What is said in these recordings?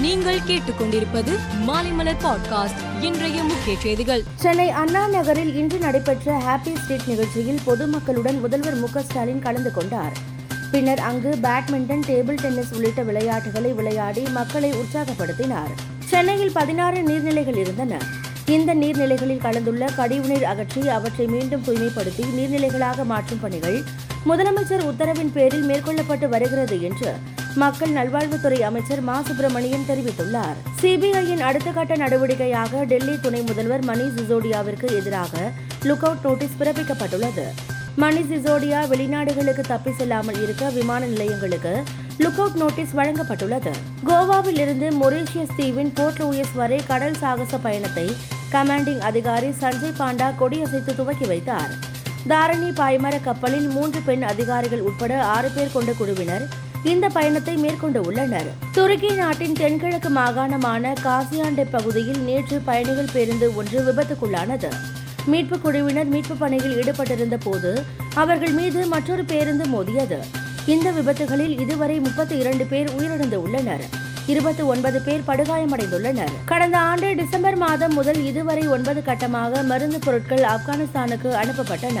நீங்கள் கேட்டுக்கொண்டிருப்பது மாலைமலர் பாட்காஸ்ட் இன்றைய முக்கிய செய்திகள். சென்னை அண்ணா நகரில் இன்று நடைபெற்ற ஹாப்பி ஸ்ட்ரீட் நிகழ்ச்சியில் பொதுமக்களுடன் முதல்வர் மு ஸ்டாலின் கலந்து கொண்டார். பின்னர் அங்கு பேட்மிண்டன் டேபிள் டென்னிஸ் உள்ளிட்ட விளையாட்டுகளை விளையாடி மக்களை உற்சாகப்படுத்தினார். சென்னையில் பதினாறு நீர்நிலைகள் இருந்தன. இந்த நீர்நிலைகளில் கலந்துள்ள கழிவுநீர் அகற்றி அவற்றை மீண்டும் தூய்மைப்படுத்தி நீர்நிலைகளாக மாற்றும் பணிகள் முதலமைச்சர் உத்தரவின் பேரில் மேற்கொள்ளப்பட்டு வருகிறது என்று மக்கள் நல்வாழ்வுத்துறை அமைச்சர் மா. சுப்பிரமணியன் தெரிவித்துள்ளார். சிபிஐயின் அடுத்த கட்ட நடவடிக்கையாக டெல்லி துணை முதல்வர் மணீஷ் சிசோடியாவிற்கு எதிராக லுக் அவுட் நோட்டீஸ் பிறப்பிக்கப்பட்டுள்ளது. மணிஷ் சிசோடியா வெளிநாடுகளுக்கு தப்பி செல்லாமல் இருக்க விமான நிலையங்களுக்கு லுக் அவுட் நோட்டீஸ் வழங்கப்பட்டுள்ளது. கோவாவில் இருந்து மொரீஷியஸ் தீவின் போர்ட் லூயஸ் வரை கடல் சாகச பயணத்தை கமாண்டிங் அதிகாரி சஞ்சய் பாண்டா கொடியசைத்து துவக்கி வைத்தார். தாரணி பாய்மர கப்பலில் மூன்று பெண் அதிகாரிகள் உட்பட ஆறு பேர் கொண்ட குழுவினர் இந்த பயணத்தை மேற்கொண்டு உள்ளனர். துருக்கி நாட்டின் தென்கிழக்கு மாகாணமான காசியாண்டை பகுதியில் நேற்று பயணிகள் பேருந்து ஒன்று விபத்துக்குள்ளானது. மீட்பு குழுவினர் மீட்பு பணியில் ஈடுபட்டிருந்த போது அவர்கள் மீது மற்றொரு பேருந்து மோதியது. இந்த விபத்துகளில் இதுவரை முப்பத்தி இரண்டு பேர் உயிரிழந்து உள்ளனர். இருபத்தி ஒன்பது பேர் படுகாயமடைந்துள்ளனர். கடந்த ஆண்டு டிசம்பர் மாதம் முதல் இதுவரை ஒன்பது கட்டமாக மருந்து பொருட்கள் ஆப்கானிஸ்தானுக்கு அனுப்பப்பட்டன.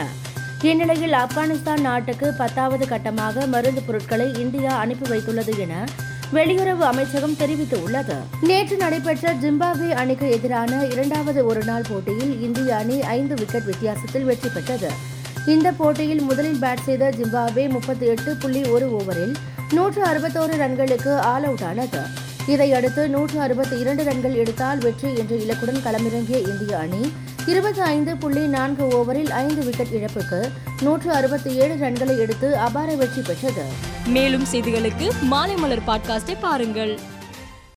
இந்நிலையில் ஆப்கானிஸ்தான் நாட்டுக்கு பத்தாவது கட்டமாக மருந்து பொருட்களை இந்தியா அனுப்பி வைத்துள்ளது என வெளியுறவு அமைச்சகம் தெரிவித்துள்ளது. நேற்று நடைபெற்ற ஜிம்பாப்வே அணிக்கு எதிரான இரண்டாவது ஒருநாள் போட்டியில் இந்திய அணி ஐந்து விக்கெட் வித்தியாசத்தில் வெற்றி பெற்றது. இந்த போட்டியில் முதலில் பேட் செய்த ஜிம்பாப்வே முப்பத்தி எட்டு புள்ளி ஒரு ஓவரில் நூற்று அறுபத்தோரு ரன்களுக்கு ஆல் அவுட் ஆனது. இதையடுத்து நூற்று அறுபத்தி இரண்டு ரன்கள் எடுத்தால் வெற்றி என்ற இலக்குடன் களமிறங்கிய இந்திய அணி இருபத்தி ஐந்து புள்ளி நான்கு ஓவரில் ஐந்து விக்கெட் இழப்புக்கு நூற்று அறுபத்தி ஏழு ரன்களை எடுத்து அபார வெற்றி பெற்றது. மேலும் செய்திகளுக்கு மாலை மலர் பாட்காஸ்டை பாருங்கள்.